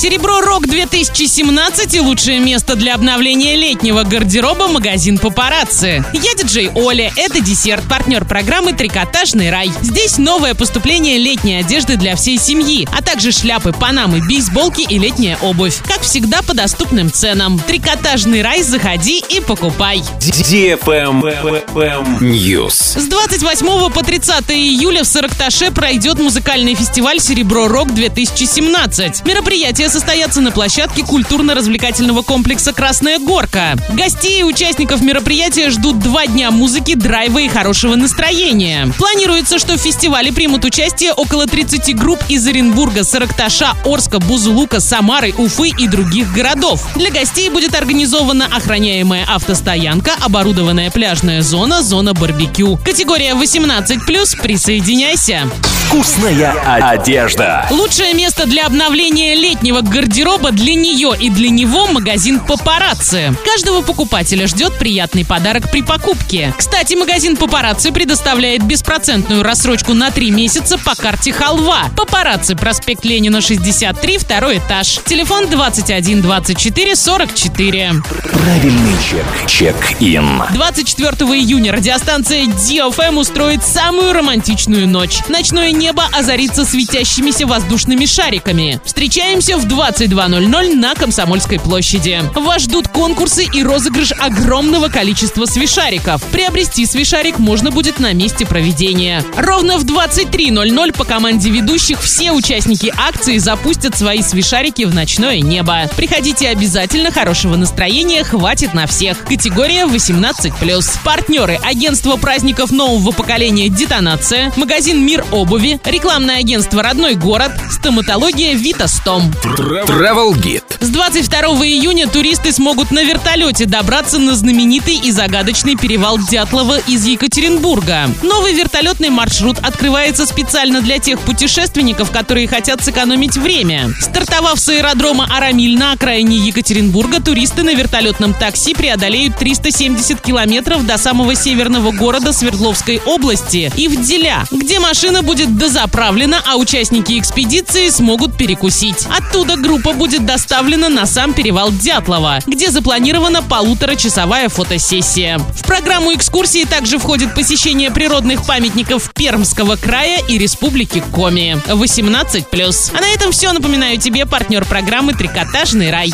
Серебро Рок 2017 и лучшее место для обновления летнего гардероба магазин Папарацци. Я диджей Оля, это десерт, партнер программы Трикотажный рай. Здесь новое поступление летней одежды для всей семьи, а также шляпы, панамы, бейсболки и летняя обувь. Как всегда по доступным ценам. Трикотажный рай, заходи и покупай. News. С 28 по 30 июля в Саракташе пройдет музыкальный фестиваль «Серебро Рок-2017». Мероприятия состоятся на площадке культурно-развлекательного комплекса «Красная горка». Гостей и участников мероприятия ждут два дня музыки, драйва и хорошего настроения. Планируется, что в фестивале примут участие около 30 групп из Оренбурга, Саракташа, Орска, Бузулука, Самары, Уфы и других городов. Для гостей будет организована охраняемая автостоянка, оборудованная пляжная зона, зона барбекю. Категория 18+, присоединяйся. Вкусная одежда. Лучшее место для обновления летнего гардероба для нее и для него магазин Папарацци. Каждого покупателя ждет приятный подарок при покупке. Кстати, магазин Папарацци предоставляет беспроцентную рассрочку на 3 месяца по карте Халва. Папарацци, проспект Ленина, 63, второй этаж. Телефон 21 24 44. Правильный чек. Чек-ин. 24 июня радиостанция DFM устроит самую романтичную ночь. Ночное небо озарится светящимися воздушными шариками. Встречаемся в 22.00 на Комсомольской площади. Вас ждут конкурсы и розыгрыш огромного количества свишариков. Приобрести свишарик можно будет на месте проведения. Ровно в 23.00 по команде ведущих все участники акции запустят свои свишарики в ночное небо. Приходите обязательно, хорошего настроения хватит на всех. Категория 18+. Партнеры агентство праздников нового поколения «Детонация», магазин «Мир обуви», рекламное агентство «Родной город», стоматология «Витастом». Travel Guide. С 22 июня туристы смогут на вертолете добраться на знаменитый и загадочный перевал Дятлова из Екатеринбурга. Новый вертолетный маршрут открывается специально для тех путешественников, которые хотят сэкономить время. Стартовав с аэродрома Арамиль на окраине Екатеринбурга, туристы на вертолетном такси преодолеют 370 километров до самого северного города Свердловской области и в Деля, где машина будет дозаправлена, а участники экспедиции смогут перекусить. Оттуда группа будет доставлена на сам перевал Дятлова, где запланирована полуторачасовая фотосессия. В программу экскурсии также входит посещение природных памятников Пермского края и Республики Коми. 18+. А на этом все. Напоминаю тебе партнер программы «Трикотажный рай».